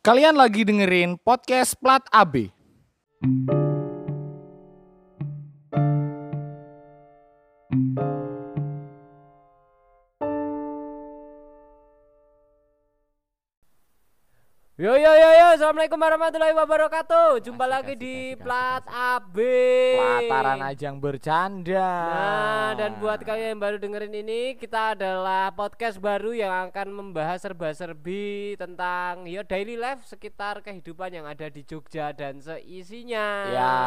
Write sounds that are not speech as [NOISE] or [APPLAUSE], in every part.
Kalian lagi dengerin podcast Plat AB. Yo assalamualaikum warahmatullahi wabarakatuh. Jumpa lagi di Plat AB. Pelataran ajang bercanda. Nah, dan buat kalian yang baru dengerin ini, kita adalah podcast baru yang akan membahas serba-serbi tentang yo daily life sekitar kehidupan yang ada di Jogja dan seisinya. Ya,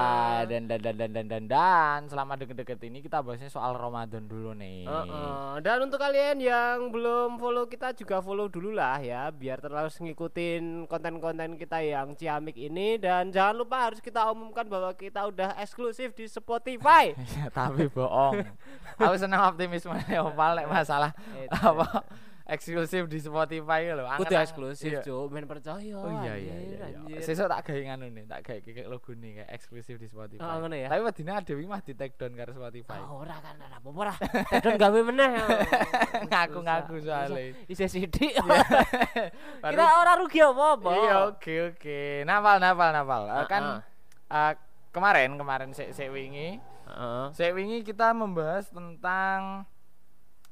dan dan dan dan dan dan, dan. selama deket-deket ini kita bahasnya soal Ramadan dulu nih. Heeh. Dan untuk kalian yang belum follow kita juga follow dulu lah ya, biar terus ngikutin konten-konten kita yang ciamik ini dan jangan lupa harus kita umumkan bahwa kita udah eksklusif di Spotify. [LAUGHS] Tapi bohong. Aku senang optimisme Opal masalah apa eksklusif di Spotify loh. Udah Angen-angen- eksklusif, iya. Cuk. Men percaya. Oh iya iya iya. iya. Sesuk tak gawe nganu nih, tak gawe kayak logo nih kayak eksklusif di Spotify. Oh, ngono ya? Tapi wedine ada mah di take down karo Spotify. Ah, ora kan ora apa-apa ora. Tedon gawe meneh. [LAUGHS] Ngaku-ngaku soalnya. Isih sithik. [LAUGHS] [LAUGHS] Baru- Kita ora rugi apa-apa. Iya oke oke. Napal napal napal. Eh, kan Heeh. eh, kemarin kemarin sik sik wingi, Heeh. sik wingi kita membahas tentang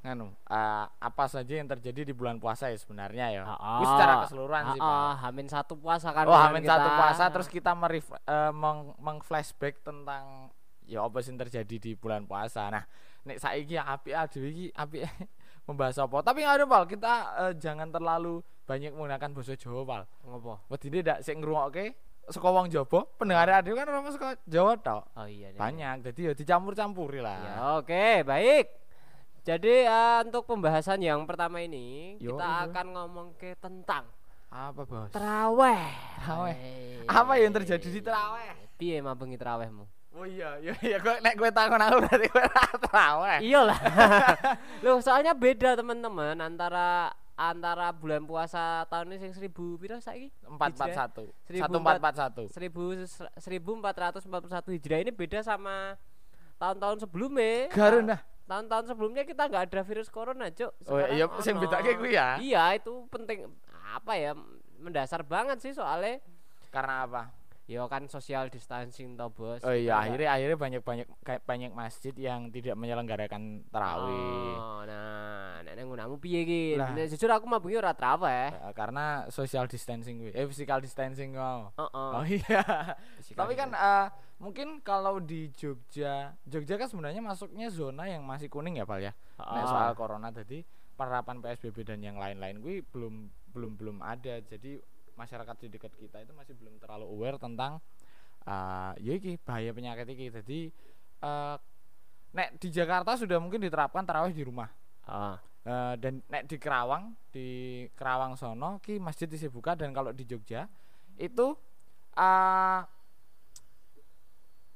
nganu eh, apa saja yang terjadi di bulan puasa ya sebenarnya ya. Itu secara keseluruhan sih, Heeh, Pak. Hamin satu puasa kan. Oh, hamin satu kita. puasa terus kita merif eh, meng, meng-flashback tentang ya apa sih yang terjadi di bulan puasa. Nah, nek saiki ya api aduh iki api [LAUGHS] membahas apa. Tapi nggak ada Pal, kita eh, jangan terlalu banyak menggunakan bahasa Jawa, Pal. ngopo? Wedine ndak sik ngrungokke saka wong Jawa, pendengar radio kan orang saka Jawa tok. Oh iya. nih. Banyak, jadi ya dicampur-campuri Ya, lah. oke, baik. Jadi eh, untuk pembahasan yang pertama ini Yo, kita yo. akan ngomong ke tentang Apa, Bos? teraweh. Teraweh. Apa yang terjadi di teraweh? Piye mambengi terawehmu? Oh iya, iya iya kok nek kowe takon aku berarti ora teraweh. Iyalah. [LAUGHS] Loh, soalnya beda teman-teman antara antara bulan puasa tahun ini sing 1000 piro saiki? 441. Seribu 1441. 1000 1441 Hijriah ini beda sama tahun-tahun sebelumnya. Garun dah. Tahun-tahun sebelumnya kita nggak ada virus corona, Cuk. Oh iya, sing bedake kuwi ya. Iya, itu penting apa ya? Mendasar banget sih soalnya Karena apa? ya kan social distancing toh, Bos. Oh iya, akhirnya akhirnya banyak banyak kayak banyak masjid yang tidak menyelenggarakan tarawih. Oh, nah, nek nggunamu piye iki? Nek Jujur aku mah bengi ora traweh. Eh, Karena social distancing kuwi. Eh physical distancing kau. Heeh. Oh iya. Physical Tapi kan eh, mungkin kalau di Jogja, Jogja kan sebenarnya masuknya zona yang masih kuning ya, Pak ya. Heeh. soal corona tadi penerapan PSBB dan yang lain-lain gue belum belum belum ada. Jadi masyarakat di dekat kita itu masih belum terlalu aware tentang eh ya iki bahaya penyakit iki. Jadi eh nek di Jakarta sudah mungkin diterapkan tarawih di rumah. Heeh. Eh, dan nek di Kerawang di Kerawang sono ki masjid isi buka dan kalau di Jogja itu eh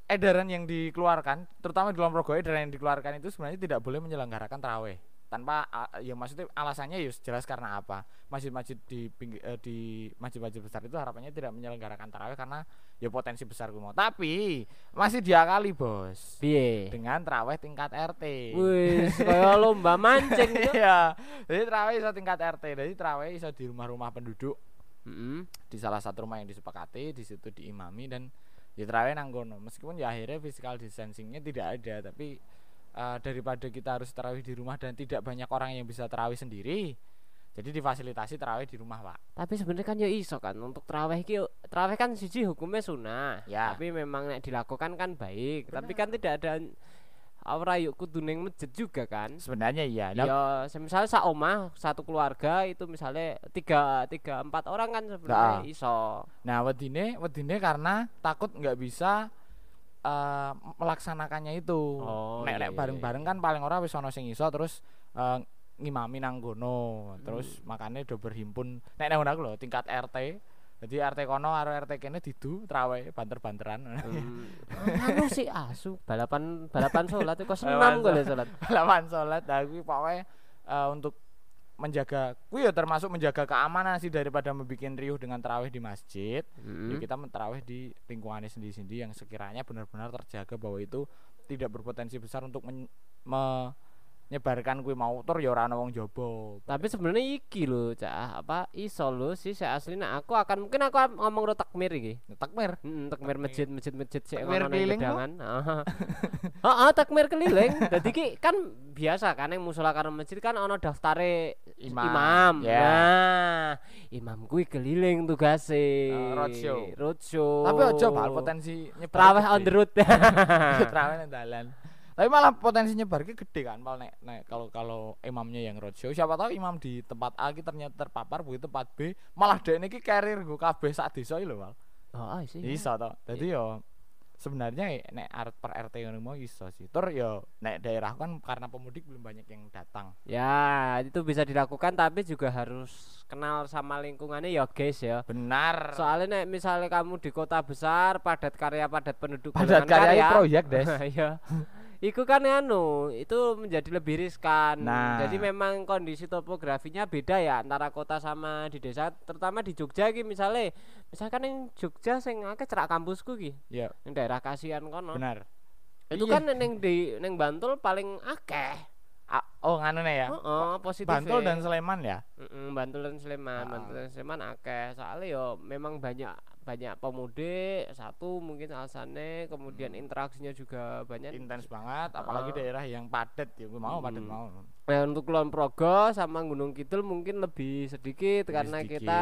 edaran yang dikeluarkan terutama di Lombrogo edaran yang dikeluarkan itu sebenarnya tidak boleh menyelenggarakan taraweh tanpa ya maksudnya alasannya ya jelas karena apa masjid-masjid di pinggir, eh, di masjid-masjid besar itu harapannya tidak menyelenggarakan taraweh karena ya potensi besar gue mau tapi masih diakali bos Piye? dengan taraweh tingkat RT Wis kaya lomba mancing [LAUGHS] itu. Iya. Jadi terawih iso tingkat RT. Jadi terawih iso di rumah-rumah penduduk Heeh. di salah satu rumah yang disepakati, di situ diimami dan di terawih nang kono. Meskipun ya akhirnya physical distancingnya tidak ada, tapi eh, daripada kita harus terawih di rumah dan tidak banyak orang yang bisa terawih sendiri, jadi difasilitasi terawih di rumah, Pak. Tapi sebenarnya kan ya iso kan untuk terawih iki terawih kan siji hukumnya sunnah. Ya. Tapi memang nek dilakukan kan baik. Tapi kan tidak ada ora yuk kudu ning masjid juga kan. Sebenarnya iya. Nah, Ya, misalnya sak omah satu keluarga itu misalnya tiga tiga empat orang kan sebenarnya Nah. iso. Nah, wedine wedine karena takut nggak bisa eh, melaksanakannya itu. Oh, nek iya, nek iya, bareng-bareng kan paling ora wis ana sing iso terus eh, ngimami nang kono. Terus makanya do berhimpun nek nang aku lho tingkat RT. Jadi RT kono karo RT kene didu trawe banter-banteran. Hmm. anu sih asu balapan balapan sholat kok Balapan senam gue sholat. Lawan salat kuwi pokoke eh, untuk menjaga kuwi ya termasuk menjaga keamanan sih daripada membuat riuh dengan terawih di masjid. Ya, kita terawih di lingkungannya sendiri-sendiri yang sekiranya benar-benar terjaga bahwa itu tidak berpotensi besar untuk men- me- nyebarkan kuwi mau tur ya ora ana wong jaba. Tapi sebenarnya iki lho, Cak, apa iso lho sih saya asli nah aku akan mungkin aku ngomong ro takmir iki. Takmir. Heeh, takmir masjid, masjid-masjid sik Takmir ngono? Gedangan. [LAUGHS] Heeh, takmir keliling. Dadi ki kan biasa kan yang musola karo masjid kan ana daftare Imam. imam. Ya. Nah, imam kuwi keliling tugase. Oh, roadshow. Roadshow. Tapi aja bal potensi nyebar. Traweh on the road. [LAUGHS] Traweh nang dalan. Tapi malah potensi nyebar ki gede kan, mal nek, nek kalau kalau imamnya yang roadshow, siapa tahu imam di tempat A ki ternyata terpapar begitu tempat B, malah dek niki carrier nggo kabeh sak desa lho, Mal. Oh, sih. Iso to. Dadi yo sebenarnya nek art per RT ngono mau iso sih. Tur yo nek daerah kan karena pemudik belum banyak yang datang. Ya, itu bisa dilakukan tapi juga harus kenal sama lingkungannya ya, guys ya. Benar. Soalnya nek misalnya kamu di kota besar, padat karya, padat penduduk, Padat karya karya, proyek, Des. [LAUGHS] Iya. Iku kan anu, itu menjadi lebih riskan. Nah. Jadi memang kondisi topografinya beda ya antara kota sama di desa, terutama di Jogja iki misalnya, misalkan yang Jogja sing akeh cerak kampusku ki, Iya, yang daerah Kasihan kono. benar. Itu Iya. kan neng di neng Bantul paling akeh. Ah, oh nganu ya. Heeh, positif. Bantul dan Sleman ya. Mm-mm, Bantul dan Sleman, Ah. Bantul dan Sleman akeh. Soalnya yo memang banyak banyak pemudik satu mungkin alasannya kemudian Hmm. interaksinya juga banyak Intens banget, apalagi Ah. daerah yang padat ya. Mau padat Mm. mau. Nah, untuk Kulon Progo sama Gunung Kidul mungkin lebih sedikit Lebih karena sedikit. kita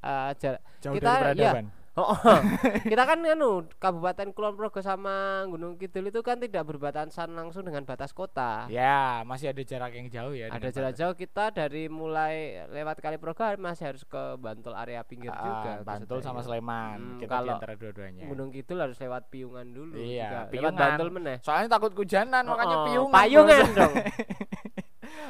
eh, jar- Jauh Kita- dari peradaban. Oh, oh. [LAUGHS] kita kan anu Kabupaten Kulon Progo sama Gunung Kidul itu kan tidak berbatasan langsung dengan batas kota. Ya, masih ada jarak yang jauh ya. Ada jarak batas. jauh kita dari mulai lewat Kali Progo masih harus ke Bantul area pinggir Ah, juga. Bantul sama ya. Sleman. Hmm, kita di antara dua-duanya. Gunung Kidul harus lewat Piungan dulu Iya, juga. Lewat Piungan. Bantul meneh. Soalnya takut hujanan, makanya Oh, piungan. Payungan dong. [LAUGHS]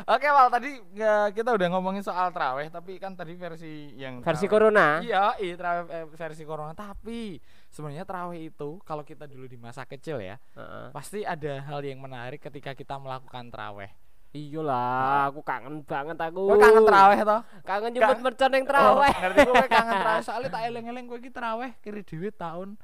Oke, Wal, tadi ya, kita udah ngomongin soal traweh, tapi kan tadi versi yang Versi traweh- corona. Iya, iya traweh eh, versi corona. Tapi sebenarnya traweh itu kalau kita dulu di masa kecil ya, Heeh. pasti ada hal yang menarik ketika kita melakukan traweh. Iyalah, aku kangen banget aku. Kowe kangen traweh toh? Kangen nyebut mercon yang traweh. Oh, ngerti kowe kangen traweh [LAUGHS] soalnya tak eling-eling kowe iki traweh kiri dhewe tahun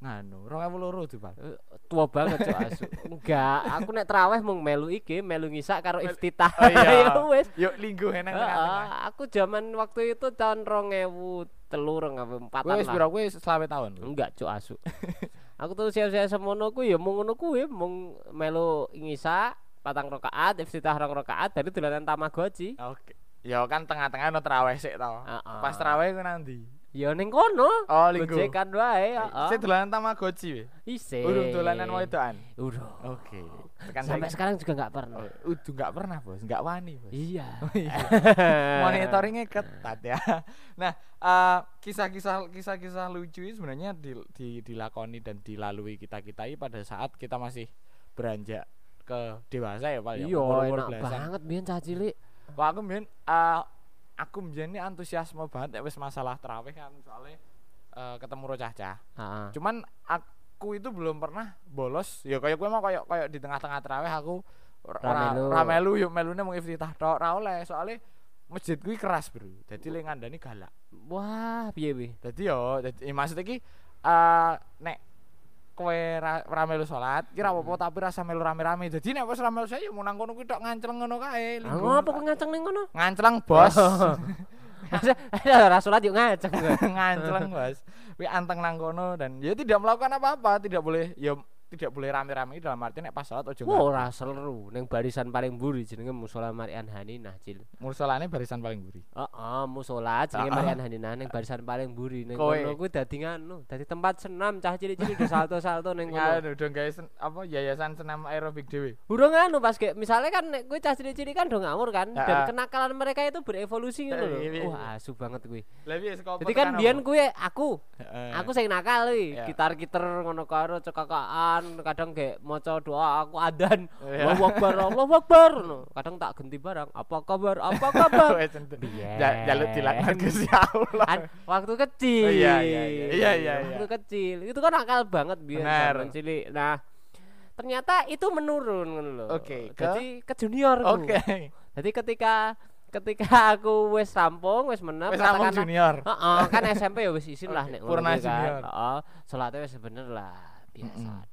nganu 2002 tuh, Pak. Eh, Tua banget cok asu. Enggak, aku nek traweh mung melu iki, melu ngisak karo iftitah. Oh, iya. [LAUGHS] Ya wis. Yuk linggo enang Heeh, tengah-tengah. aku zaman waktu itu tahun 2003 2004 Kowe wis lah. pira kowe selawe tahun? Enggak cok asu. [LAUGHS] aku tuh siap-siap semono ku ya mung ngono kuwi mung melu ngisa patang rakaat, iftitah rong rakaat dari dolanan Tamagotchi. Oke. Ya kan tengah-tengah no traweh sik to. Heeh. Pas traweh ku nanti. Ya ning kono. Oh, linggo. Gojekan wae, heeh. Sik dolanan Tamagotchi we. Ise. Urung dolanan wedokan. Udah. Oke. Tekan Sampai saiki- sekarang juga nggak pernah. Oh, udah nggak pernah bos, nggak wani bos. Iya. [LAUGHS] [LAUGHS] Monitoringnya ketat ya. [LAUGHS] Nah, eh, kisah-kisah kisah-kisah lucu ini sebenarnya di, di- dilakoni dan dilalui kita kita ini pada saat kita masih beranjak ke dewasa ya pak ya. Iya, enak belasan. banget biyen cah cilik. Wah aku mbien eh, aku mbien ini antusiasme banget ya wis masalah terawih kan soalnya eh, ketemu roh cacah. Heeh. Cuman aku itu belum pernah bolos. Ya kayak gue mau kayak kayak di tengah-tengah terawih aku ora- Ramelu. ramelu yuk melune mau iftitah tok ora oleh soalnya masjid kuwi keras bro. Jadi le ngandani galak. Wah, piye piye? Dadi yo dadi maksud iki eh nek kowe ra, ra melu salat kira apa-apa tapi rasa melu rame-rame. Dadi nek wis ra melu saya mau nang kono kuwi tok ngancleng ngono kae. Linggo. Ngapa kok ngaceng ning ngono? Ngancleng, Bos. [LAUGHS] Ora salat yuk ngaceng. [LAUGHS] ngancleng bos wi anteng nang kono dan ya tidak melakukan apa-apa tidak boleh ya tidak boleh rame-rame dalam arti nek pas salat ojo Wah, ora seru ning barisan paling mburi jenenge Musola Marian Haninah, Cil. mursolane barisan paling buri Heeh, musola jenenge Heeh. Marian Haninah ning barisan paling mburi ning kono kuwi dadi nganu, dadi tempat senam cah cilik-cilik udah salto-salto ning kono. anu dong guys apa yayasan senam aerobik dewe Urung anu pas kayak misalnya kan nek kowe cah cilik-cilik kan do ngawur kan Heeh. dan kenakalan mereka itu berevolusi ngono lho. Wah, asu banget kuwi. lah piye saka Jadi kan biyen kuwi aku, aku sing nakal kuwi, Iya. gitar-gitar ngono karo cekakaan, kadang kayak maca doa aku adan. Iya. Allahu Akbar, Allahu Akbar. ngono. Kadang tak ganti barang. Apa kabar? Apa kabar? [LAUGHS] Wes tentu. Biyen. Ja- jaluk dilaknat Gusti Allah An- waktu kecil. Oh, iya, iya, iya. Iya, iya, iya. Waktu kecil. Itu kan akal banget biar cilik. Nah, ternyata itu menurun ngono lho. Oke, ke- Jadi ke junior. oke Jadi ketika ketika aku wis rampung, wis menep wes rampung junior Heeh, kan SMP ya wis isin lah nek Purna kan. junior. Heeh, salatnya wis bener lah, biasa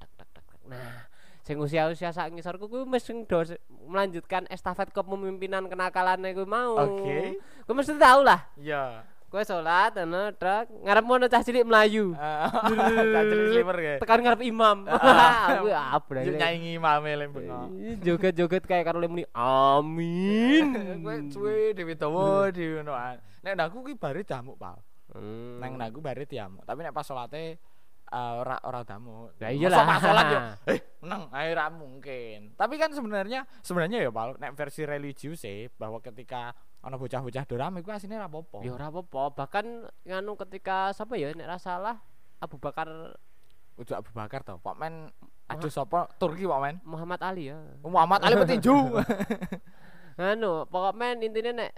Nah, sing usia-usia sak ngisorku kuwi mesti sing do melanjutkan estafet kepemimpinan kenakalane kuwi mau. Oke. Kuwi mesti tahu lah. Iya. Kowe salat ana truk ngarep ono cah cilik melayu. [LAUGHS] Cacil sliver kayak. Tekan ngarep imam. Ah. [LAUGHS] Kuwi apa Yuk nyanyi mame lem bengok. Joget-joget kayak karo muni amin. [LAUGHS] Kowe suwe Dewi Dawa di ngono. ah. Nek aku ki bare jamuk, Pak. Hmm. Nang aku bare diamuk. Tapi nek pas salate eh, ora ora damuk. Ya iyalah. pas salat yo [LAUGHS] eh menang ae ra mungkin. Tapi kan sebenarnya sebenarnya ya Pak, nek versi religius sih bahwa ketika ana bocah-bocah dorame ku asine ra apa-apa. Ya ora apa-apa, bahkan nganu ketika siapa ya nek ra salah Abu Bakar Udah Abu Bakar to. Pak Men aduh sapa Turki Pak Men. Muhammad Ali ya. Muhammad Ali petinju. Anu, pokoknya intine nek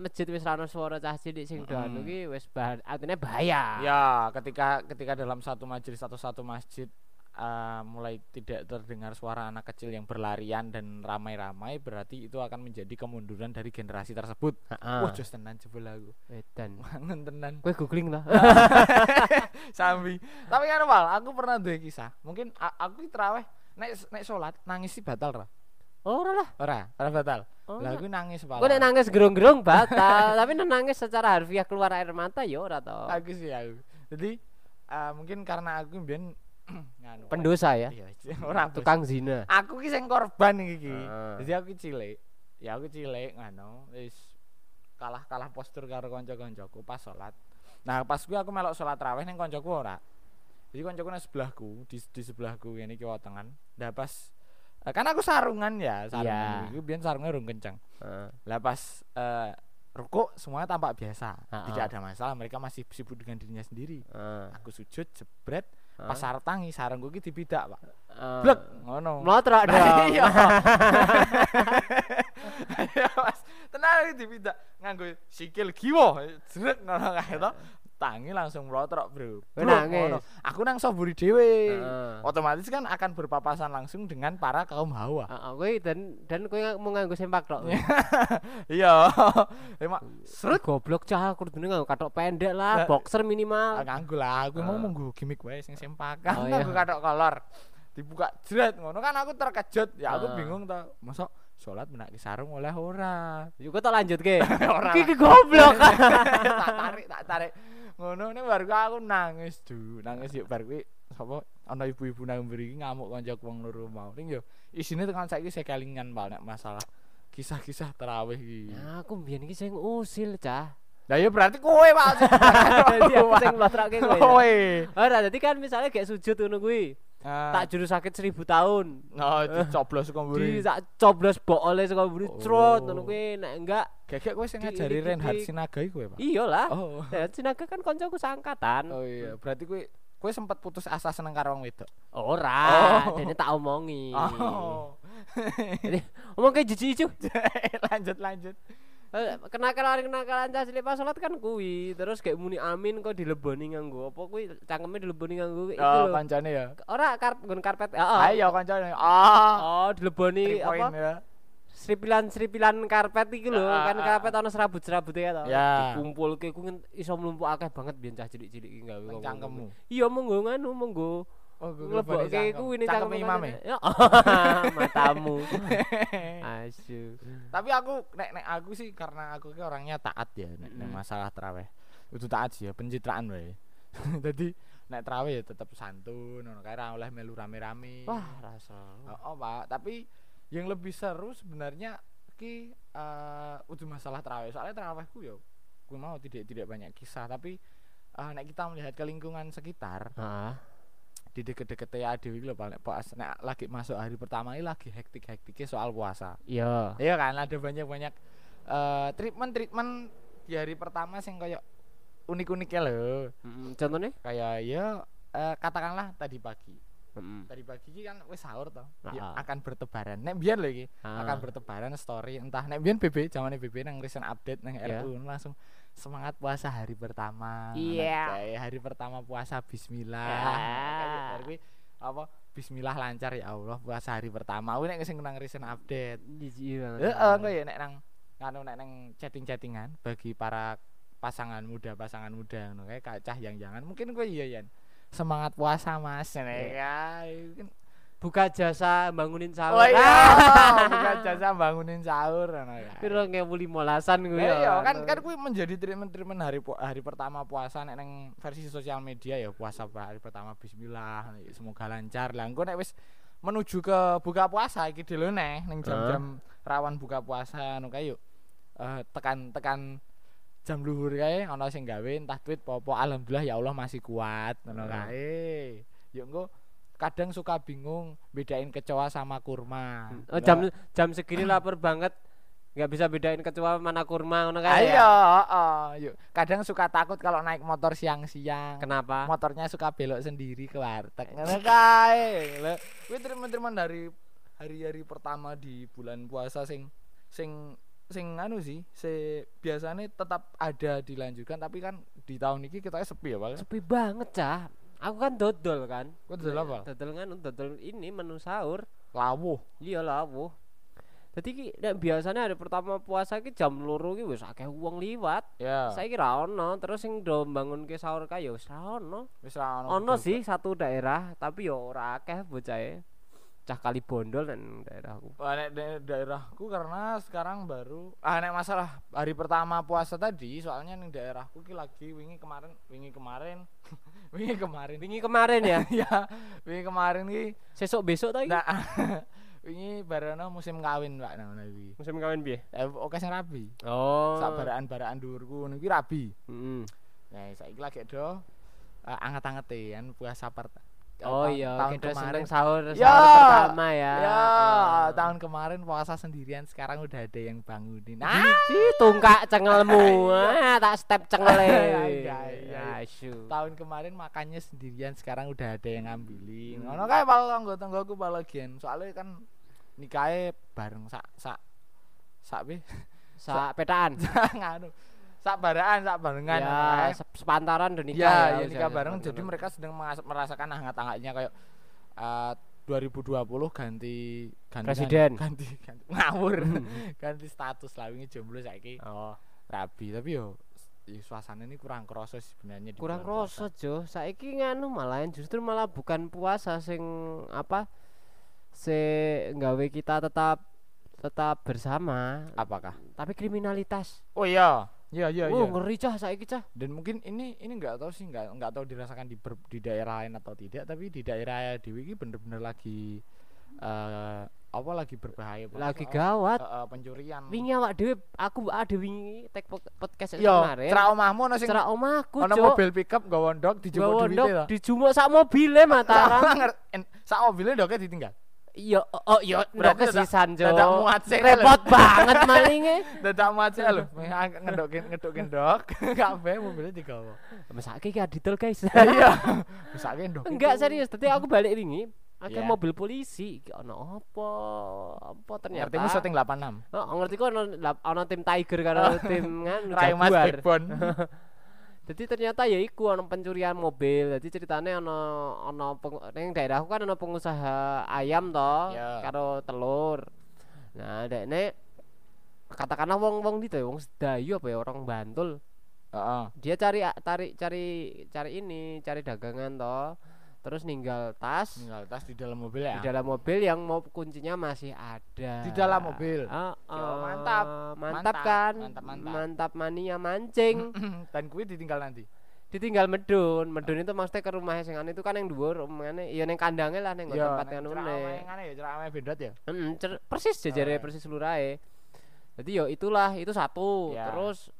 masjid wis ra ono swara cah cilik sing do anu ki wis artinya bahaya. ya, ketika ketika dalam satu majelis atau satu masjid eh, mulai tidak terdengar suara anak kecil yang berlarian dan ramai-ramai berarti itu akan menjadi kemunduran dari generasi tersebut. Wah, jos tenan jebul aku. Edan. Wangen tenan. Kowe googling lah. [LAUGHS] Sambi. Tapi kan Wal, aku pernah duwe kisah. Mungkin aku traweh nek nek salat nangis sih batal ra? Ora lah. Ora, ora batal. Oh, Lah aku nangis Gue pala. nek nangis gerung-gerung batal, [LAUGHS] tapi nek nangis secara harfiah keluar air mata ya ora to. aku sih aku. Jadi eh, mungkin karena aku mbiyen [CLEARS THROAT] nganu. Pendosa ya. Iya, [LAUGHS] ora Tukang zina. Aku ki sing korban iki. Heeh. Jadi aku cilik. Ya aku cilik ngono, wis kalah-kalah postur karo kanca-kancaku pas salat. Nah, pas kuwi aku melok salat raweh ning kancaku ora. Jadi kancaku nang sebelahku, di, di sebelahku ngene iki wetengan. Nah, pas kan aku sarungan ya, Iya. sarungan. Iku biyen sarungnya rung kenceng. Heeh. Lah pas rukuk semuanya tampak biasa. Ha-ha. Tidak ada masalah, mereka masih sibuk dengan dirinya sendiri. Heeh. Aku sujud jebret, Heeh. pas sarep tangi sarungku ki dipidak, Pak. Heeh. Blek ngono. Mlotrok [LAUGHS] dong. Iya. [LAUGHS] Iya, Mas. Tenan iki dipidak nganggo sikil kiwa. Jrek ngono kae to. Tangi langsung mlotrok, Bro. Blok, nangis? Aku nang soburi. Heeh. Otomatis kan akan berpapasan langsung dengan para kaum hawa. Heeh, kowe dan dan kowe nggak mau nganggo sempak tok. [LAUGHS] Iya. Emang Seret goblok cah kudune nganggo katok pendek lah, Lah, boxer minimal. nganggo lah, aku mau Ah. gimmick wae sing sempakan Oh, nganggo iya. kathok kolor. Dibuka jret ngono kan aku terkejut. Ya aku Ah. bingung to. Masa salat menaki sarung oleh ora? [LAUGHS] Kok tak lanjut [LAUGHS] ke. Ora. Iki goblok. [LAUGHS] tak tarik tak tarik ngono nek baru aku nangis du nangis yuk bar kuwi sapa ana ibu-ibu nang mriki ngamuk kancaku wong loro mau ning yo isine tekan saiki saya kelingan Pak nek masalah kisah-kisah tarawih iki Nah, aku mbiyen iki sing usil cah. lah ya berarti kowe Pak Jadi aku sing mlotrokke kowe. Ora, dadi kan misalnya kayak sujud ngono kuwi. Ah, Tak juru sakit seribu tahun. no dicoblos saka mburi Di tak coblos bokole saka mburi Oh. trot ngono kuwi nek enggak gek kowe sing ngajari di- Sinaga iku ya Pak iya lah. oh Ya Sinaga kan koncoku seangkatan. oh iya berarti kowe kowe sempat putus asa seneng karo wong wedok Ora, Oh. dene tak omongi. oh Omong kayak jijik [LAUGHS] lanjut lanjut Kenakalan kenakalan cah cilik pas salat kan kuwi, terus kayak muni amin kok dileboni nganggo apa kuwi cangkeme dileboni nganggo iku oh lho. kancane ya Ora karpet nggon karpet. Heeh. ayo kancane ah Oh, dileboni apa? ya. Seripilan-seripilan karpet iki lho, Ah, kan ah, karpet ana serabut-serabute ya to. Ya. Dikumpulke ku iso mlumpuk akeh banget biyen cah cilik-cilik iki gawe. Cangkemmu. Iya monggo nganu monggo. Oh, Nglebokke ku ini imame. Ya, [LAUGHS] [LAUGHS] matamu. [LAUGHS] Asu. Tapi aku nek nek aku sih karena aku ki orangnya taat ya nek, nek masalah tarawih. Itu taat sih ya, pencitraan wae. Jadi nek tarawih ya tetep santun ngono kae oleh melu rame-rame. Wah, rasa. Oh, Pak, tapi yang lebih seru sebenarnya ki eh udah masalah tarawih. Soalnya tarawihku yo gue mau tidak tidak banyak kisah tapi eh nek kita melihat ke lingkungan sekitar Heeh. Di deket-deket ya dewi lho nek pas nek lagi masuk hari pertama ini lagi hektik-hektiknya soal puasa. Iya. Iya kan ada banyak-banyak eh treatment-treatment di hari pertama sing kayak unik-uniknya loh. Mm, contohnya? Kayak ya eh, katakanlah tadi pagi. Heeh. Tadi pagi kan wis sahur toh. Ya, akan bertebaran. Nek biyen lho iki akan bertebaran story entah nek biyen BB zamane BB nang recent update nang Ya. RU langsung semangat puasa hari pertama. Iya. Kayak hari pertama puasa bismillah. Ya. Kayak dari kuwi apa bismillah lancar ya Allah puasa hari pertama. Kuwi nek sing nang recent update. Jijik banget. Heeh, engko ya nek nang nganu nek nang chatting-chattingan bagi para pasangan muda, pasangan muda ngono kayak cah yang jangan mungkin kowe iya Yan. Semangat puasa Mas. Iya. ya. itu kan buka jasa bangunin sahur. Oh iya, [LAUGHS] Ah. bukan jasa bangunin sahur ngono ya. Piro ngewu limolasan kuwi Lah iya kan kan kuwi menjadi treatment-treatment hari hari pertama puasa nek neng versi sosial media ya puasa hari pertama bismillah semoga lancar. Lah engko nek wis menuju ke buka puasa iki dhewe neh ning jam-jam rawan buka puasa ngono kae yuk. Eh, tekan-tekan jam luhur kae ana sing gawe entah tweet apa alhamdulillah ya Allah masih kuat ngono Heeh. kae. Yuk engko kadang suka bingung bedain kecoa sama kurma. Oh, jam jam segini lapar banget. nggak bisa bedain kecoa mana kurma ngono kan Ayo, ya. heeh, yuk. Kadang suka takut kalau naik motor siang-siang. Kenapa? Motornya suka belok sendiri ke warteg. Ngono kae. Lho, kuwi teman-teman dari hari-hari pertama di bulan puasa sing sing sing anu sih, se biasanya tetap ada dilanjutkan tapi kan di tahun ini kita sepi ya, Pak. Sepi banget, Cah. Aku kan dodol kan. Kok dodol apa? Dodol kan dodol ini menu sahur. Lawuh. Iya Bu. Jadi ki nek biasanya hari pertama puasa ki jam loro ki wis akeh wong liwat. Ya. Saiki ra ono, terus sing do bangun ke sahur kae ya wis ra ono. Wis ra Ono sih satu daerah, tapi ya ora akeh bocahe. Cah kali bondol dan daerahku. Wah, nek da- daerahku karena sekarang baru ah nek masalah hari pertama puasa tadi soalnya ning daerahku ki lagi wingi kemarin wingi kemarin [LAUGHS] wingi kemarin Wingi kemarin ya, [LAUGHS] ya wingi kemarin ki sesuk besok ta iki? nah [LAUGHS] wingi barono musim kawin Pak nah ngono iki Musim kawin piye? eh oke sing rabi Oh. sak baraan-baraan dhuwurku ngono iki rabi Heeh. nah saiki lagi do uh, anget-angete kan puasa per Oh tahun- iya, tahun kita kemarin sahur sahur Ya. pertama ya. Ya, Oh. tahun kemarin puasa sendirian sekarang udah ada yang bangunin. Ah, tungkak cengelmu. [LAUGHS] ah, tak step cengele. [LAUGHS] Iya, iya. Tahun kemarin makannya sendirian sekarang udah ada yang ngambilin. Ngono kae pal tangga-tanggaku palagian. Soalnya kan nikahe bareng sak sak sak be Sa petaan. [LAUGHS] nganu. Sak baraan, sak barengan. ya, sep- sepantaran udah nikah. Ya, ya wis nikah ya, bareng jadi mereka sedang merasakan hangat-hangatnya kayak eh, 2020 ganti ganti Presiden. [LAUGHS] ganti ganti ngawur [LAUGHS] ganti status lah wingi jomblo saiki Oh, rabi tapi yo ya, suasana ini kurang sih sebenarnya kurang kroso, Jo. Saiki nganu malah justru malah bukan puasa sing apa se nggawe kita tetap tetap bersama, apakah tapi kriminalitas. oh iya iya iya oh, iya ngeri cah saiki cah. dan mungkin ini ini nggak tahu sih nggak nggak tahu dirasakan di ber- di daerah lain atau tidak tapi di daerah Dewi ini bener-bener lagi eh apa lagi berbahaya Lagi gawat. eh, pencurian Wingi awak dhewe aku ada wingi take pod- podcast iya kemarin. cerak omahmu ono sing Cerak omahku, ono mobil pickup gawa ndok dijupuk Gawa duwite dijumuk sak mobile Mataram. [LAUGHS] sak mobilnya ndoknya ditinggal Iya, oh, oh iya, Berarti ndok dadak- kesisan jo. dadak muat sih, Repot banget malinge. [LAUGHS] dadak macet lho ngedokin ngedokin ndok [LAUGHS] kabeh mobilnya digawa Mesake [LAUGHS] iki adidol, guys. iya misake ndok Enggak serius, tadi aku balik wingi Ada Iya. mobil polisi, iki ono apa? Apa ternyata? ngertimu syuting 86 Oh, ngerti kok ono ono tim Tiger karo tim kan Rai Mas Jaguar. Jadi ternyata ya iku ono pencurian mobil. Jadi ceritanya ono ono peng, ning daerahku kan ono pengusaha ayam toh Ya. karo telur. Nah, dekne katakanlah wong-wong itu ya, wong sedayu apa ya orang Bantul. heeh Dia cari cari cari cari ini, cari dagangan toh. Terus ninggal tas tinggal tas di dalam mobil ya di dalam mobil yang mau kuncinya masih ada. Di dalam mobil? Ah, Yo, ah, mantap. mantap, Mantap, kan? mantap, mantap. mania mancing. [CLEARS THROAT] dan kuwi ditinggal nanti ditinggal medun medun itu maksudnya ke rumah sing anu itu kan yang dhuwur omane ya ning kandange lah ning nggo tempat yang aneh ya ceramah bendot ya Heeh, cer- persis jejere Oh. persis lurahe. Jadi yo itulah itu satu. Ya. Terus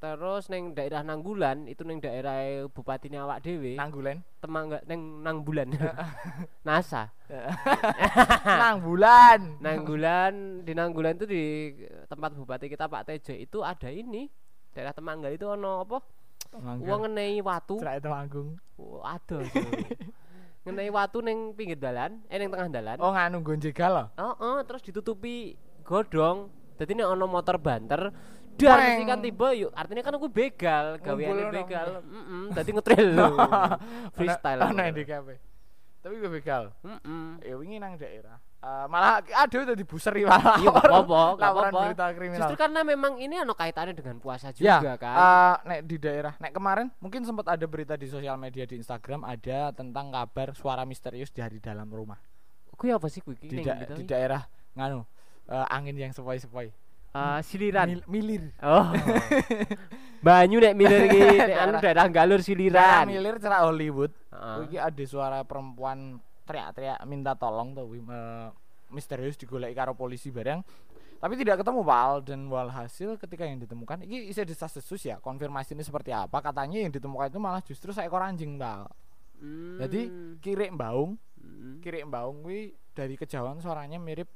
terus neng daerah Nanggulan itu neng daerah bupati awak dhewe nanggulen temangga neng Nangbulan. [LAUGHS] NASA. [LAUGHS] nang bulan Nanggulan di Nanggulan itu di tempat bupati kita Pak Tejo itu ada ini daerah Temanggal itu ono apa? Uang ngenei watu. cerak itu manggung Oh, ada. [LAUGHS] Ngenei watu neng pinggir dalan, eh neng tengah dalan. oh nganu gonjegal loh Oh, oh, terus ditutupi godong. Jadi nek ono motor banter, dar mesti kan tiba yuk. Artinya kan aku begal, gaweane begal. Heeh, dadi ngetrail lho. [LAUGHS] Freestyle. ono di kafe tapi gue begal Heeh. ya wingi nang daerah Eh, malah aduh tadi buseri malah Iya, gak apa-apa, [LAUGHS] laporan apa-apa. berita kriminal Justru karena memang ini ono kaitannya dengan puasa ya juga kan. eh, nek di daerah nek kemarin mungkin sempat ada berita di sosial media di Instagram ada tentang kabar suara misterius dari dalam rumah kuwi apa sih kuwi di, da- to di daerah nganu eh, angin yang sepoi-sepoi Eh, siliran. Mil- milir Oh. [LAUGHS] Banyu nek milir iki nek anu daerah galur daerah siliran. milir cerak Hollywood. Kuwi iki ada suara perempuan teriak-teriak minta tolong tuh eh, misterius digoleki karo polisi bareng tapi tidak ketemu Pal dan walhasil ketika yang ditemukan ini isi desas desus ya konfirmasi ini seperti apa katanya yang ditemukan itu malah justru seekor anjing Pal Hmm. jadi kiri baung Hmm. kiri baung kuwi dari kejauhan suaranya mirip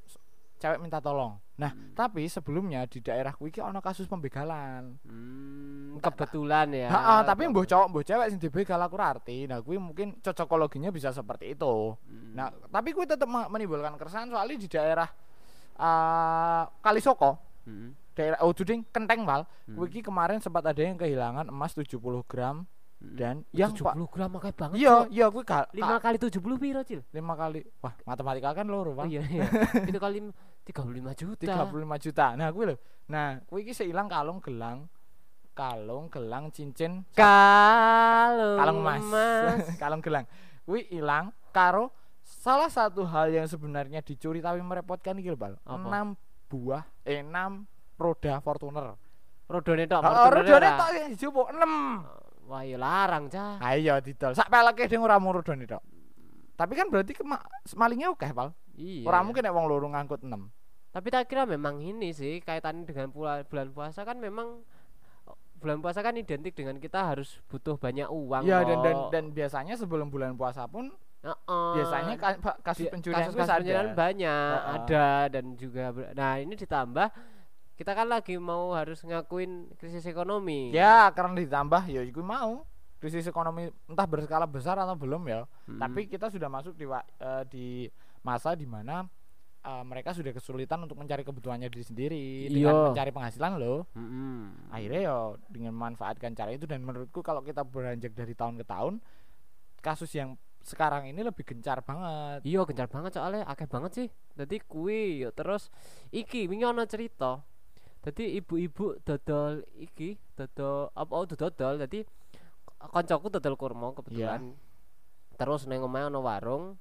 cewek minta tolong nah Hmm. tapi sebelumnya di daerah kuwi ki ono kasus pembegalan Hmm, kebetulan ya. Ha, tapi mbah cowok mbah cewek sing dibegal aku ora arti. Nah, kuwi mungkin cocokologinya bisa seperti itu. Hmm. Nah, tapi kuwi tetap menimbulkan keresahan soalnya di daerah eh Kalisoko, Hmm. daerah oh Duding Kenteng Pal. Hmm. Kuwi kemarin sempat ada yang kehilangan emas 70 gram. Dan yang Pak 70 gram akeh banget. Iya, iya kuwi ka, lima ka- kali 70 piro, Cil? lima kali. Wah, matematika kan loro, Oh Pak. iya iya. [LAUGHS] Itu kali 35 juta. 35 juta. Nah, kuwi lho. Nah, kuwi ki seilang kalung gelang kalung gelang cincin Kalung, kalung emas, [LAUGHS] kalung gelang. Kuwi ilang karo salah satu hal yang sebenarnya dicuri tapi merepotkan lho, Bal. 6 buah eh 6 roda Fortuner. Rodone tok. Oh, ora. tok yang dijupuk 6. Wah, ya larang, Cah. Ayo didol. Sak peleke ding ora mung rodane tok. Tapi kan berarti kema- malingnya oke, Pal. Iya. Ora mungkin nek wong loro ngangkut 6. Tapi tak kira memang ini sih kaitannya dengan pula- bulan puasa kan memang bulan puasa kan identik dengan kita harus butuh banyak uang. Iya dan, dan dan biasanya sebelum bulan puasa pun Heeh. biasanya ka- pa- kasus pencurian kasus-kasus kuwi pencurian ada. banyak Heeh. ada dan juga nah ini ditambah kita kan lagi mau harus ngakuin krisis ekonomi. Ya, karena ditambah ya iku mau krisis ekonomi entah berskala besar atau belum ya. Mm. Tapi kita sudah masuk di eh, di masa di mana eh, mereka sudah kesulitan untuk mencari kebutuhannya diri sendiri dengan Iya. mencari penghasilan loh. Mm-mm. Akhirnya ya dengan memanfaatkan cara itu dan menurutku kalau kita beranjak dari tahun ke tahun kasus yang sekarang ini lebih gencar banget. Iya gencar banget soalnya akeh banget sih. Jadi kui yo terus iki wingi ana cerita. Jadi ibu-ibu dodol iki dodol apa oh dodol jadi koncoku dodol kurma kebetulan. Terus neng omahe ana warung.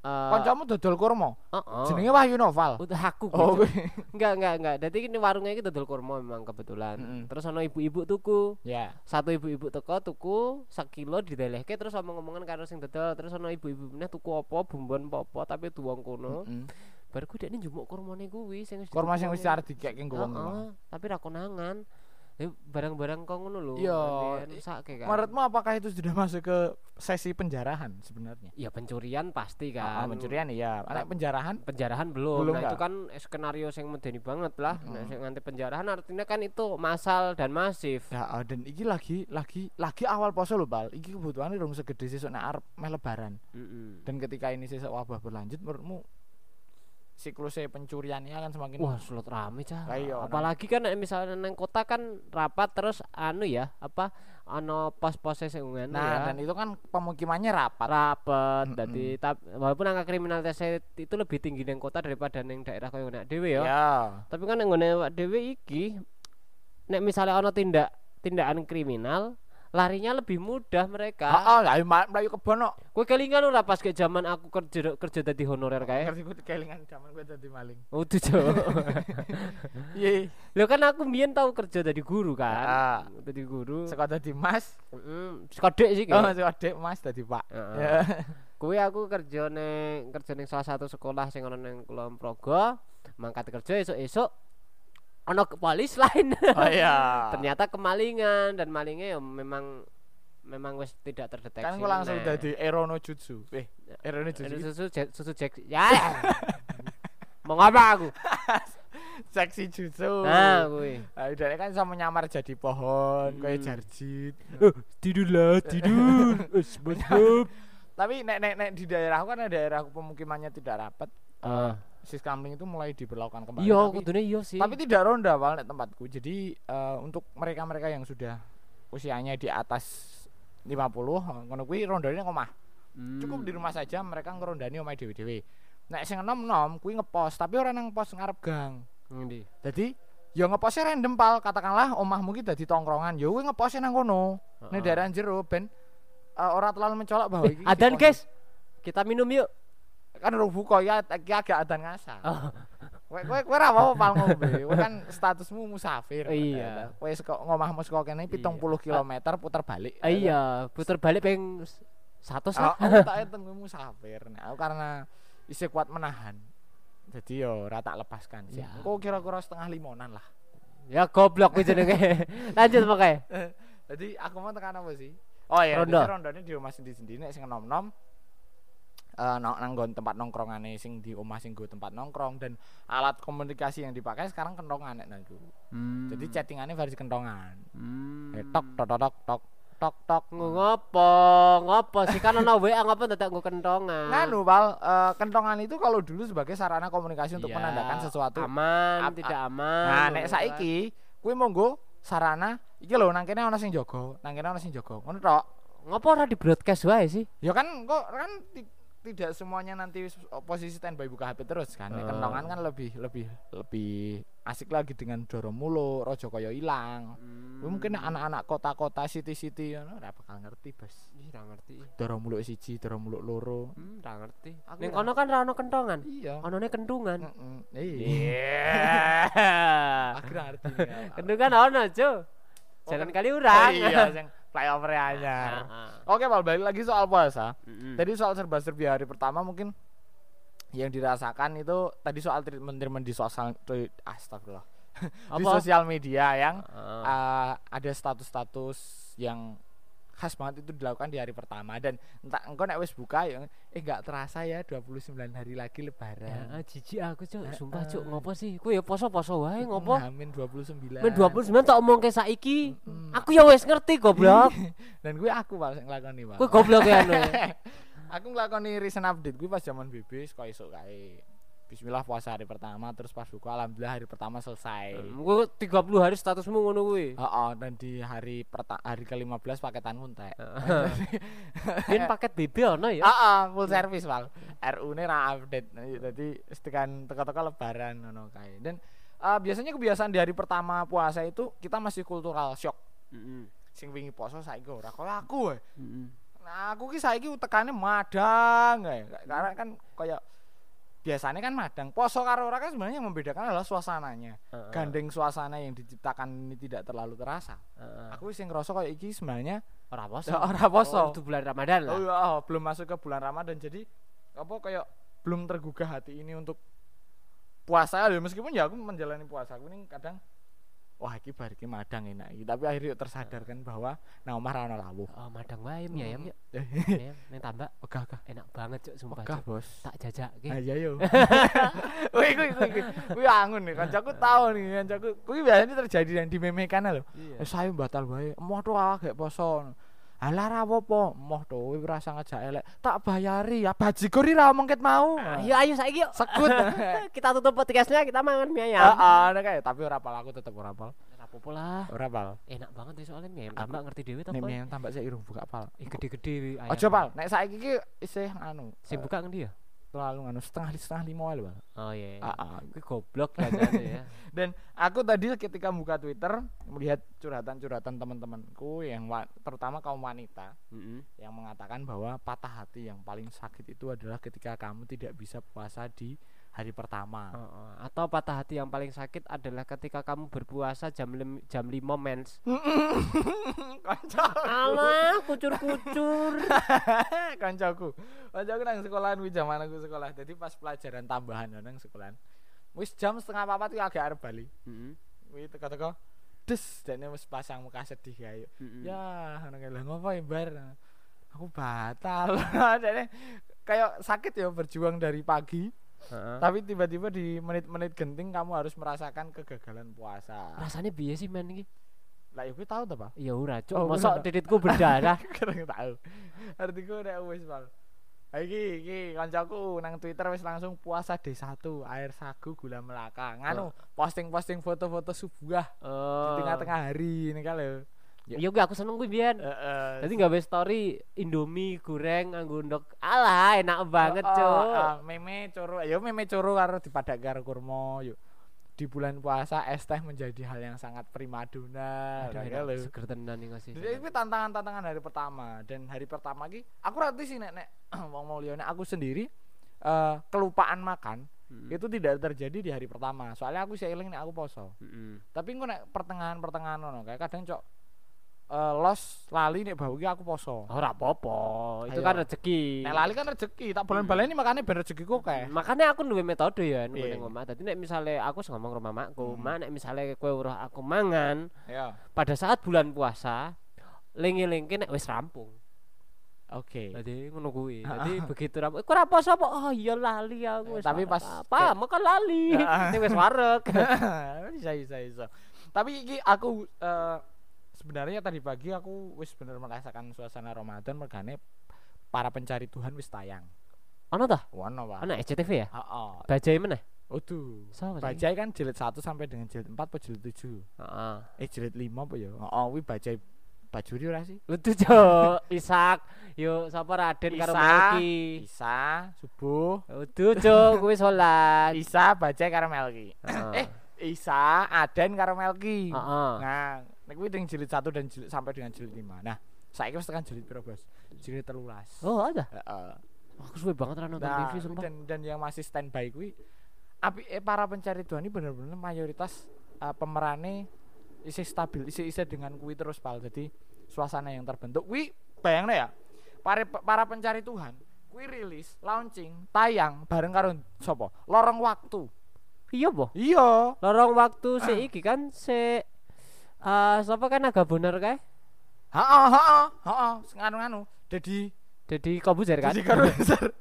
Eh Kancamu dodol kurma. heeh. Jenenge Wahyu Noval. Udah aku Oh, gitu. kuwi. [LAUGHS] Enggak enggak enggak. Jadi ini warungnya iki dodol kurma memang kebetulan. Mm-mm. Terus ana ibu-ibu tuku. ya. Satu ibu-ibu teko tuku sak kilo didelehke terus omong-omongan karo sing dodol. Terus ana ibu-ibu meneh tuku apa bumbon apa tapi tuwong kono. Mm-mm. Baru ku dekne njupuk kurmane kuwi sing wis Kurma sing wis arep dikek nggo wong. Heeh, tapi ra konangan. Ya barang-barang kok ngono lho. Iya, kan. Menurutmu apakah itu sudah masuk ke sesi penjarahan sebenarnya? Ya pencurian pasti Ah, kan. pencurian iya. Anak penjarahan penjarahan belum. Belum nah nggak? itu kan skenario yang medeni banget lah. Nah, Mm. sing nganti penjarahan artinya kan itu massal dan masif. Ya, ah, dan iki lagi lagi lagi awal poso lho, Bal. Iki kebutuhannya rung segede sesuk nek arep meh lebaran. Mm-mm. Dan ketika ini sesuk wabah berlanjut menurutmu siklusnya pencuriannya akan semakin Wah, slot rame cah. Iya, Apalagi kan misalnya neng kota kan rapat terus anu ya, apa ano pos-pos sing ngono Nah, ya. dan itu kan pemukimannya rapat. rapet Mm-mm. jadi tap, walaupun angka kriminalitasnya itu lebih tinggi neng kota daripada neng daerah kaya nek dhewe ya. Ya. Tapi kan neng ngene dhewe iki nek misalnya ono tindak tindakan kriminal larinya lebih mudah mereka. Heeh, lah ma- mlayu kebon kok. Kowe kelingan ora pas ke zaman aku kerja kerja dadi honorer kae. Ngerti ku kelingan zaman kowe dadi maling. Oh, tuh Cok. Iya. Lho kan aku mbiyen tau kerja dadi guru kan. Ah. Dadi guru. Sekolah dadi Mas. Heeh, sekodek sih Oh, Dek Mas dadi Pak. Heeh. Ya. Kuwi aku kerja ning kerja ning salah satu sekolah sing ana ning Kulon Progo. Mangkat kerja esuk-esuk ke- polis lain. Oh iya. [LAUGHS] Ternyata kemalingan dan malingnya ya memang memang wis tidak terdeteksi. kan aku langsung dadi Erono Jutsu. Eh, Erono Jutsu. susu Jack- susu Jack. Ya. [LAUGHS] Mau ngapa aku? [LAUGHS] Seksi Jutsu. Nah, kuwi. Nah, udah kan sama nyamar jadi pohon, kayak Hmm. jarjit. tidur lah, tidur. SpongeBob. Tapi nek nek nek di daerahku kan daerahku pemukimannya tidak rapat. Ah. Sis kamling itu mulai diberlakukan kembali. Iya, kudune iya sih. tapi tidak ronda Wal, nek tempatku. Jadi eh, untuk mereka-mereka yang sudah usianya di atas 50 ngono kuwi rondane omah. Hmm. Cukup di rumah saja mereka ngerondani omah dhewe-dhewe. Nek sing enom-enom kuwi ngepos, tapi ora nang pos ngarep gang. Ngendi? Jadi ya ngeposnya random pal katakanlah omahmu ki dadi tongkrongan ya kuwi ngeposnya nang kono ning Heeh. daerah jero ben uh, ora terlalu mencolok bahwa Eh, iki adan guys. Kita minum yuk. Kan buka ya iki agak adan ngasa. Oh. Kowe kowe kowe ora apa pal ngombe. Kowe kan statusmu musafir. Iya. Kowe saka ngomahmu saka kene 70 km puter balik. Ah, iya, puter balik peng satu Oh, lah. aku tak hitung kowe musafir. Nah, aku karena isih kuat menahan. Jadi yo ora tak lepaskan sih. Ya. Engko kira-kira setengah limonan lah. Ya goblok kuwi jenenge. [LAUGHS] Lanjut pakai. Jadi aku mau tekan apa sih? Oh iya, Rondo. rondone di omah sendiri-sendiri nek sing nom-nom eh nang nang nggon tempat nongkrongane sing di omah sing nggo tempat nongkrong dan alat komunikasi yang dipakai sekarang kentongan nek nangku. Hmm. Jadi chattingannya versi kentongan. Hmm. Eh, tok tok tok tok tok tok tok. Ngo- ngopo ngopo sih kan ana WA ngopo dadak nggo kentongan Nganu Pal, eh, kentongan itu kalau dulu sebagai sarana komunikasi untuk Iya, menandakan sesuatu. aman Ap- tidak aman Nah, nek saiki kuwi monggo sarana iki lho nang kene ana sing jaga, nang kene ana sing jaga. Ngono tok. ngopo ora di broadcast wae sih Ya kan kok kan tidak semuanya nanti posisi standby buka HP terus kan. Oh. kentongan kan lebih lebih lebih asik lagi dengan doro mulu, rojo kaya ilang. Kuwi mungkin anak-anak kota-kota city-city ngono ora bakal ngerti, Bos. Ih, ora ngerti Doro muluk siji, doro muluk loro. hmm ora ngerti Aku ning kono kan ora ono kentongan Iya. onone kentungan Heeh. Iya. iya [LAUGHS] Aku ora ngerti. kentungan ono Cuk jalan kan- kali Oh urang iya, sing flyover anyar. Oke, Pal, balik lagi soal puasa. Mm-mm. Tadi soal serba-serbi hari pertama mungkin yang dirasakan itu tadi soal treatment-treatment di sosial di- astagfirullah. [LAUGHS] di Apa? sosial media yang Heeh. uh, ada status-status yang khas banget itu dilakukan di hari pertama dan entah engkau nek wis buka ya eh nggak terasa ya 29 hari lagi lebaran. Ya, jijik aku cuk, Heeh. sumpah cuk, ngopo sih? Ku ya poso-poso wae ngopo? Amin 29. Men 29 tak omong ke saiki. Mm. Aku ya wis ngerti goblok. [LAUGHS] dan gue aku sing nglakoni Pak. Kowe goblok ya [LAUGHS] anu. aku nglakoni recent update gue pas zaman BB saka esuk kae. Bismillah puasa hari pertama terus pas buka alhamdulillah hari pertama selesai. Kowe 30 hari statusmu ngono kuwi. Oh, dan di hari perta hari ke-15 paketan entek. [LAUGHS] Ben paket BB ono ya. Heeh, full service, Pak. RU-ne ra update. Dadi tekan teka-teka lebaran ngono kae. Dan eh, biasanya kebiasaan di hari pertama puasa itu kita masih kultural shock. Heeh. Sing wingi poso saiki ora kaya aku wae. Heeh. Nah, aku ki saiki utekane madang kae. Karena kan kayak biasanya kan madang. Poso karo ora kan sebenarnya yang membedakan adalah suasananya. Gandeng suasana yang diciptakan ini tidak terlalu terasa. Aku sing ngerasa kayak iki sebenarnya ora poso. ya ora poso. Oh, itu bulan Ramadan Oh, lah. iya, oh, belum masuk ke bulan Ramadan jadi apa kayak belum tergugah hati ini untuk puasa ya meskipun ya aku menjalani puasa aku ini kadang wah iki bar iki madang enak iki tapi akhirnya tersadarkan bahwa nah omah ra ono lawuh. Oh, madang wae ya. Eh, Ya, ning tambak Ogah ogah. enak banget cuk sumpah. Ogah. Bos. Tak jajakke. Ayo yo. [LAUGHS] Wih, kuwi kuwi kuwi. Kuwi angun nih, kancaku tahu nih, kancaku. Kuwi biasanya terjadi dan dimemekan lho. Iya. Eh, saya batal wae. Emoh to ah gak poso. Alah ra apa-apa, emoh to kowe rasa ngajak elek. Tak bayari ya bajigur ra omong ket mau. Ayo ayo saiki yuk. Sekut. [LAUGHS] kita tutup podcastnya kita mangan mie ayam. Heeh, kae tapi ora pal aku tetep ora pal. Ora lah. Ora pal. Enak banget ya soalnya mie ayam tambak ngerti dhewe to. Boy. mien tambah sik irung buka pal. Eh gede-gede ayam. Aja pal, nek saiki iki isih anu. Sing eh, buka ngendi ya? Terlalu anu setengah setengah lima wae lho, Pal. Oh iya. Heeh. Kuwi goblok jajane ya. [LAUGHS] Dan aku tadi ketika buka Twitter melihat curhatan-curhatan teman-temanku yang wa- terutama kaum wanita Heeh. yang mengatakan bahwa patah hati yang paling sakit itu adalah ketika kamu tidak bisa puasa di hari pertama. Heeh. Atau patah hati yang paling sakit adalah ketika kamu berpuasa jam lim, jam 5 mens. [LAUGHS] Alah, kucur-kucur. [LAUGHS] Kancaku. Kancaku nang sekolahan kuwi zaman aku sekolah. Jadi pas pelajaran tambahan yo nang sekolahan. Wis jam setengah papat kuwi agak arep bali. Heeh. Kuwi teko-teko des dene wis pasang muka sedih. Heeh. Ya, ngono kae ngopo ya, Bar? Aku batal. [LAUGHS] Dene kayak sakit ya berjuang dari pagi, Heeh. tapi tiba-tiba di menit-menit genting kamu harus merasakan kegagalan puasa. Rasanya piye sih men iki? Lah ya kuwi tahu ta, Pak? Ya ora, cuk. Oh, Mosok titikku berdarah. [LAUGHS] Kurang tahu. Artiku nek wis, Pak. Iki iki kancaku nang Twitter wis langsung puasa D1, air sagu gula melaka. Nganu, posting-posting foto-foto subuh Oh. di tengah-tengah hari ini lho. Ya gue aku seneng kuwi biyen. Heeh. Jadi nggak story Indomie goreng nganggo ndok. Alah, enak banget, Oh, cuk. oh, ah, meme coro ya meme coro karo dipadak karo kurma yuk di bulan puasa es teh menjadi hal yang sangat primadona Aduh, kayak enak, lho. seger tenan nih ngasih. Jadi itu tantangan-tantangan hari pertama dan hari pertama ki aku rati sih nek nek [CLEARS THROAT] wong mau aku sendiri eh, kelupaan makan Mm. itu tidak terjadi di hari pertama soalnya aku sih eling aku poso Mm-mm. tapi nek pertengahan pertengahan ngono kayak kadang cok eh, los lali nek bau aku poso Ora apa-apa, itu Ayo. kan rezeki. nek lali kan rezeki tak bulan-baleni makanya ben rezekiku kayak Makanya aku duwe metode ya nek Piye? ning omah. Dadi nek misale aku ngomong rumah makku, Hmm. mak nek misale kowe uruh aku mangan ya pada saat bulan puasa lingi-lingi nek wis rampung. oke Dadi ngono kuwi. [LAUGHS] Dadi begitu rampung, kok ora poso apa? Oh iya lali aku. Tapi pas- apa, makan lali. [LAUGHS] Ning wis wareg. [LAUGHS] bisa bisa bisa tapi iki aku eh, sebenarnya tadi pagi aku wis bener merasakan suasana Ramadan mergane para pencari Tuhan wis tayang Ono ta? Wono pak Ana SCTV ya? Heeh. Bajai meneh. Waduh. Bajai kan jilid 1 sampai dengan jilid 4 apa jilid 7? Heeh. Eh jilid 5 apa ya? Heeh, kuwi Bajai Bajuri ora sih? Lutu cok, [LAUGHS] Isak, yo sapa Raden karo. Melki. Isa, subuh, Lutu cok, kuwi salat. Isa, Bajai karo Melki. Eh, Isa, Aden karo Melki. Heeh. Nah, nek kuwi dengan jilid 1 dan jilid sampai dengan jilid 5. Nah, saiki wis tekan jilid piro, Bos? Jilid 13. Oh, ada. Heeh. Aku suwe banget ra nonton Nah, TV sumpah. dan dan yang masih standby kuwi api eh, para pencari Tuhan ini bener-bener mayoritas uh, pemerane isi stabil, isi isi dengan kuwi terus pal. Jadi suasana yang terbentuk kuwi bayangnya ya. Para para pencari Tuhan kuwi rilis, launching, tayang bareng karo sapa? Lorong waktu. Iya, boh. Iya. Lorong waktu si iki kan si eh sapa kan agak bener kae? Heeh, heeh, heeh, nganu-nganu. Jadi Jadi Kobuzer kan? karo besar.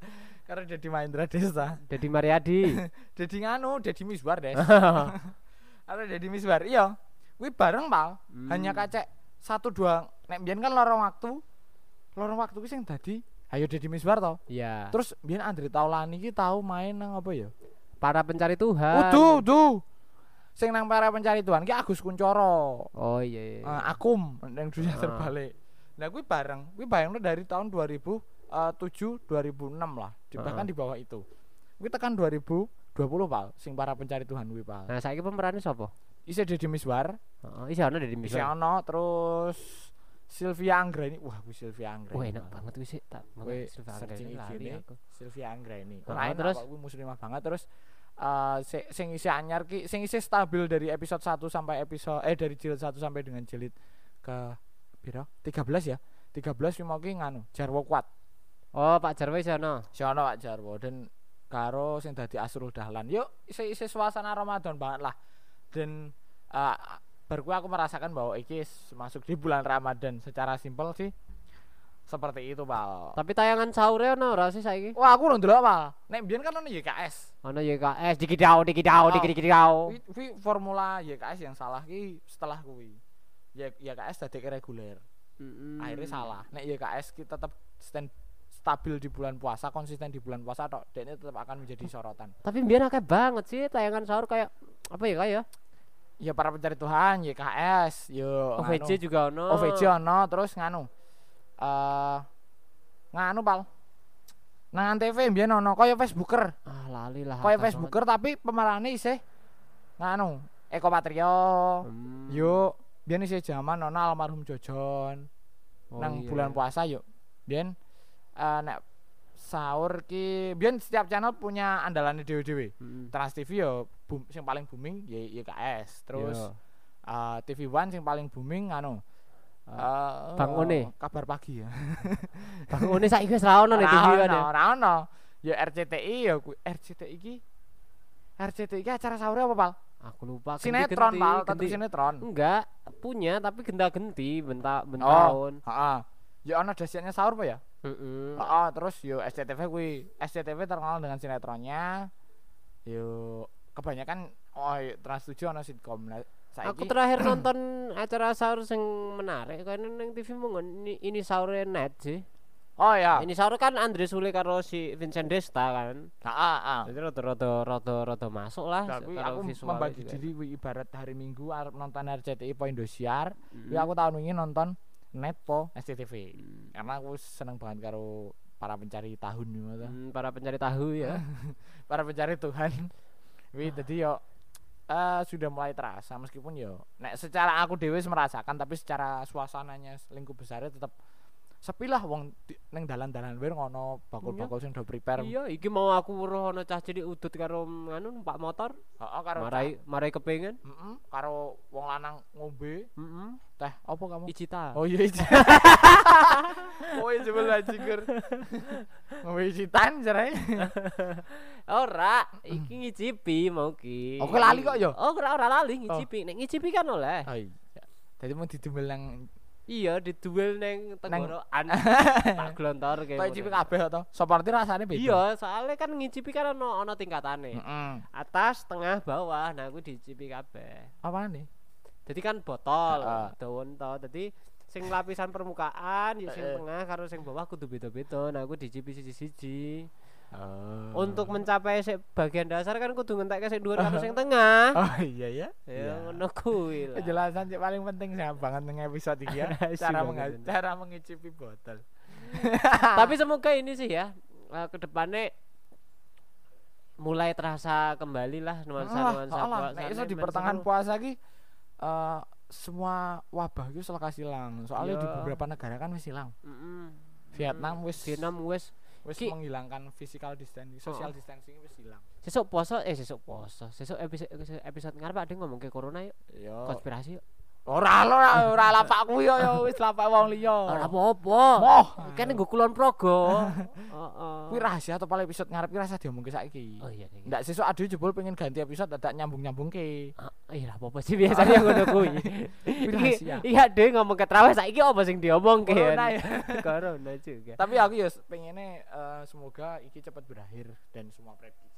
Karo jadi Mahendra Desa. Jadi Mariadi. [LAUGHS] Jadi nganu, jadi Misbar, Des. [LAUGHS] Ada jadi Misbar. Iya. Kuwi bareng, Pal. Hmm. Hanya kacek satu dua nek mbiyen kan lorong waktu. Lorong waktu ki sing dadi ayo Deddy Misbar to. Iya. Terus mbiyen Andre Taulani ki tau main nang apa ya? para pencari Tuhan. Uduh, tuh. Sing nang para pencari Tuhan ki Agus Kuncoro. Oh iya. iya. Eh, Akum yang dunia Ah. terbalik. Nah, kuwi bareng. Kuwi bayangno dari tahun 2007 2006 lah. Di, bahkan Ah. di bawah itu. Kuwi tekan 2020 Pal, sing para pencari Tuhan kuwi Pal. Nah, saiki pemerannya sapa? Isih Deddy Miswar, Heeh, isi ana dari isih Misal. ono terus Sylvia Anggreni. Wah, kuwi Sylvia Anggreni. Wah, enak banget tak. Searching Anggreni lali IG-ne. aku. Sylvia. Ah, Ora enak, terus? Pak, kuwi muslimah banget terus eh si- sing isih anyar ki sing isih stabil dari episode 1 sampai episode eh dari jilid 1 sampai dengan jilid ke piro? 13 ya. 13 ki mau ki nganu, Jarwo kuat. Oh, Pak Jarwo isi ana. Si ono Pak Jarwo dan karo sing dadi Asrul Dahlan. Yuk isi isi suasana Ramadan banget lah. Dan uh, baru kuwi aku merasakan bahwa iki masuk di bulan Ramadan secara simpel sih seperti itu, Pak. Tapi tayangan sahur ana ora sih saiki? Wah, aku ndelok, Pak. Nek mbiyen kan ono YKS. Ana YKS dikidau dikidau Oh. dikidau. Kuwi kuwi formula YKS yang salah ki setelah kuwi. Y YKS dadi reguler. Mm-mm. Akhirnya salah. Nek YKS kita tetap stand stabil di bulan puasa, konsisten di bulan puasa tok, dekne tetap akan menjadi sorotan. Tapi biar akeh banget sih tayangan sahur kayak apa ya kayak ya? Ya para pencari Tuhan, YKS, yo OVJ nganu. juga ono. OVJ ono terus nganu. Eh nganu pal. Nang Antv mbiyen ono kaya Facebooker. Ah, lali lah. Kaya Facebooker tapi pemerane isih nganu, Eko Patrio. banget. Hmm. Yuk, biyen isih jaman ono almarhum Jojon. Oh, nang iya. bulan puasa yuk. Biyen eh nek sahur ki biyen setiap channel punya andalannya dewe-dewe. Mm-mm. Trans TV yo boom, paling booming ya YKS. Terus Iya. eh, TV One sing paling booming anu eh, Bang One. kabar pagi ya. [LAUGHS] Bang One saiki wis ra ono ning TV ono, ora ono. Ya RCTI ya RCTI ki RCTI ki acara sahur apa, Pal? Aku lupa. Sinetron, Pal, genti- sinetron. Enggak, punya tapi genta-genti bentak Oh. bentahun. Heeh. Ya ono dasiatnya sahur apa ya? Heeh. Oh, terus yo SCTV kuwi SCTV terkenal dengan sinetronnya. Yo kebanyakan oh Trans 7 ono sitkom. Saiki Aku terakhir nonton [CLEARS THROAT] acara sahur sing menarik kan nang TV mung ini, ini sahur net sih. Oh ya. Ini sahur kan Andre Sule karo si Vincent Desta kan. Heeh, heeh. Jadi rada-rada rada-rada masuk lah karo aku membagi juga. diri kuwi ibarat hari Minggu arep nonton RCTI po Indosiar. Mm. Kuwi aku tahun wingi nonton net po SCTV. Mm. Karena aku seneng banget karo para pencari tahun gitu. Hmm, para pencari tahu ya. [LAUGHS] Para pencari Tuhan. Kuwi dadi yo eh sudah mulai terasa meskipun yo nek secara aku dewe merasakan tapi secara suasananya lingkup besarnya tetap sepi lah wong ning dalan-dalan wae ngono bakul-bakul sing do prepare. Iya, iki mau aku weruh ana cah cilik udut karo nganu numpak motor, Heeh karo marai marai kepengen. Heeh, karo wong lanang ngombe Heeh. teh apa kamu? Icita. Oh iya iya. [LAUGHS] oh iya jebul ajikur. Ngombe citan jare. [LAUGHS] Ora, iki ngicipi mau ki. Oh, lali kok ya? Oh, ora ora lali ngicipi. Nek ngicipi kan oleh. Oh iya. Dadi mau didumel nang Iya, diduel neng tenggorokan. [LAUGHS] tak glontor kayak. koyo cipi kabeh to. Seperti rasane beda. Iya, soalnya kan ngicipi kan ono ono tingkatane. Heeh. Atas, tengah, bawah. Nah, aku dicipi kabeh. Apane? Jadi kan botol, Heeh. daun to. Jadi sing lapisan permukaan, ya sing Heeh. tengah karo sing bawah kudu beda-beda. Nah, aku dicipi siji-siji. Oh. Untuk mencapai bagian dasar kan kudu ngentekke sing dhuwur karo sing tengah. Oh iya ya. Ya ngono kuwi. Penjelasan sih paling penting sih banget ning episode iki ya. [LAUGHS] Cara ini. cara mengicipi botol. [LAUGHS] Tapi semoga ini sih ya eh, ke depannya mulai terasa kembali lah nuansa-nuansa Ah, puasa nih, di pertengahan puasa ki eh semua wabah itu selekas hilang. Soalnya di Iya. beberapa negara kan wis hilang. Vietnam Mm. wis Vietnam wis wis Ki- menghilangkan physical distancing, social Heeh. distancing wis hilang. sesuk poso eh sesuk poso sesuk episode episode ngarep ada ngomong ke corona yuk Yo. konspirasi yuk Ora ora ora lapakku yo yo wis lapak wong liya. ora apa-apa Moh. kan nggo kulon progo [LAUGHS] heeh Kuwi rahasia atau paling episode ngarep ki rasa diomongke saiki. oh iya iya Ndak sesuk aduh jebul pengen ganti episode dadak nyambung-nyambungke. Ah, iya lah apa sih biasanya ngono kuwi [LAUGHS] rahasia. iya deh ngomong ke traweh saiki apa sing diomongke Corona ya. [LAUGHS] corona juga Tapi aku ya pengennya eh, semoga iki cepat berakhir dan semua prediksi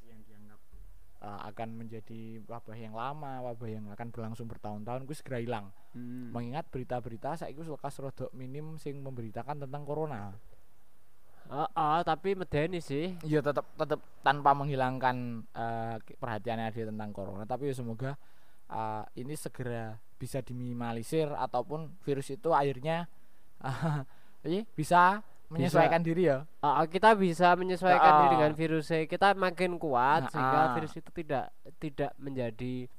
eh, akan menjadi wabah yang lama, wabah yang akan berlangsung bertahun-tahun ku segera hilang. Hmm. Mengingat berita-berita saiki wis lekas rodok minim sing memberitakan tentang corona. Ah, ah, tapi medeni sih. Iya tetap tetap tanpa menghilangkan eh, ki- perhatian yang ada tentang corona, tapi ya semoga eh, ini segera bisa diminimalisir ataupun virus itu akhirnya [LAUGHS] eh, bisa menyesuaikan diri ya. Ah, kita bisa menyesuaikan diri Ah. dengan virusnya. Kita makin kuat Ah, sehingga virus itu tidak tidak menjadi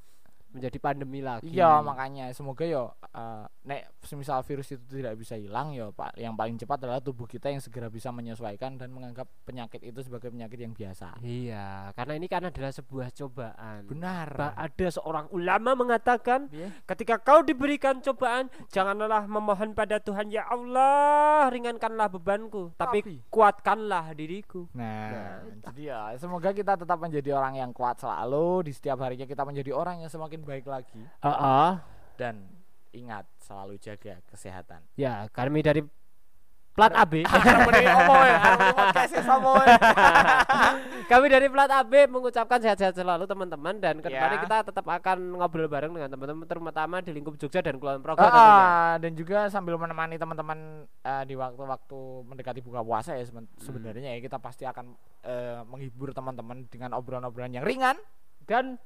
menjadi pandemi lagi. Iya makanya semoga yo eh, nek semisal virus itu tidak bisa hilang yo pak yang paling cepat adalah tubuh kita yang segera bisa menyesuaikan dan menganggap penyakit itu sebagai penyakit yang biasa. Iya, karena ini kan adalah sebuah cobaan. Benar. Ba- Ada seorang ulama mengatakan, Piye? ketika kau diberikan cobaan, janganlah memohon pada Tuhan, ya Allah, ringankanlah bebanku, tapi, Tapi- kuatkanlah diriku. Nah, jadi ya semoga kita tetap menjadi orang yang kuat selalu di setiap harinya kita menjadi orang yang semakin baik lagi Heeh. dan ingat selalu jaga kesehatan. Ya, kami dari plat AB. Kami dari Plat AB mengucapkan sehat-sehat selalu teman-teman dan ke depannya Ya. kita tetap akan ngobrol bareng dengan teman-teman terutama di lingkup Jogja dan Kulon Progo. Ah, dan juga sambil menemani teman-teman eh, di waktu-waktu mendekati buka puasa ya seben- sebenarnya ya kita pasti akan eh, menghibur teman-teman dengan obrolan-obrolan yang ringan. dan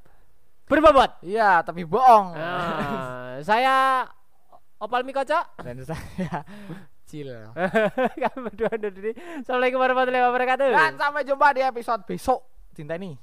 berbobot. Iya, tapi bohong. Nah, saya Opal Mikoco. dan [LAUGHS] saya chill. [LAUGHS] Kami berdua undur diri. Assalamualaikum warahmatullahi wabarakatuh. Dan sampai jumpa di episode besok. Cinta ini.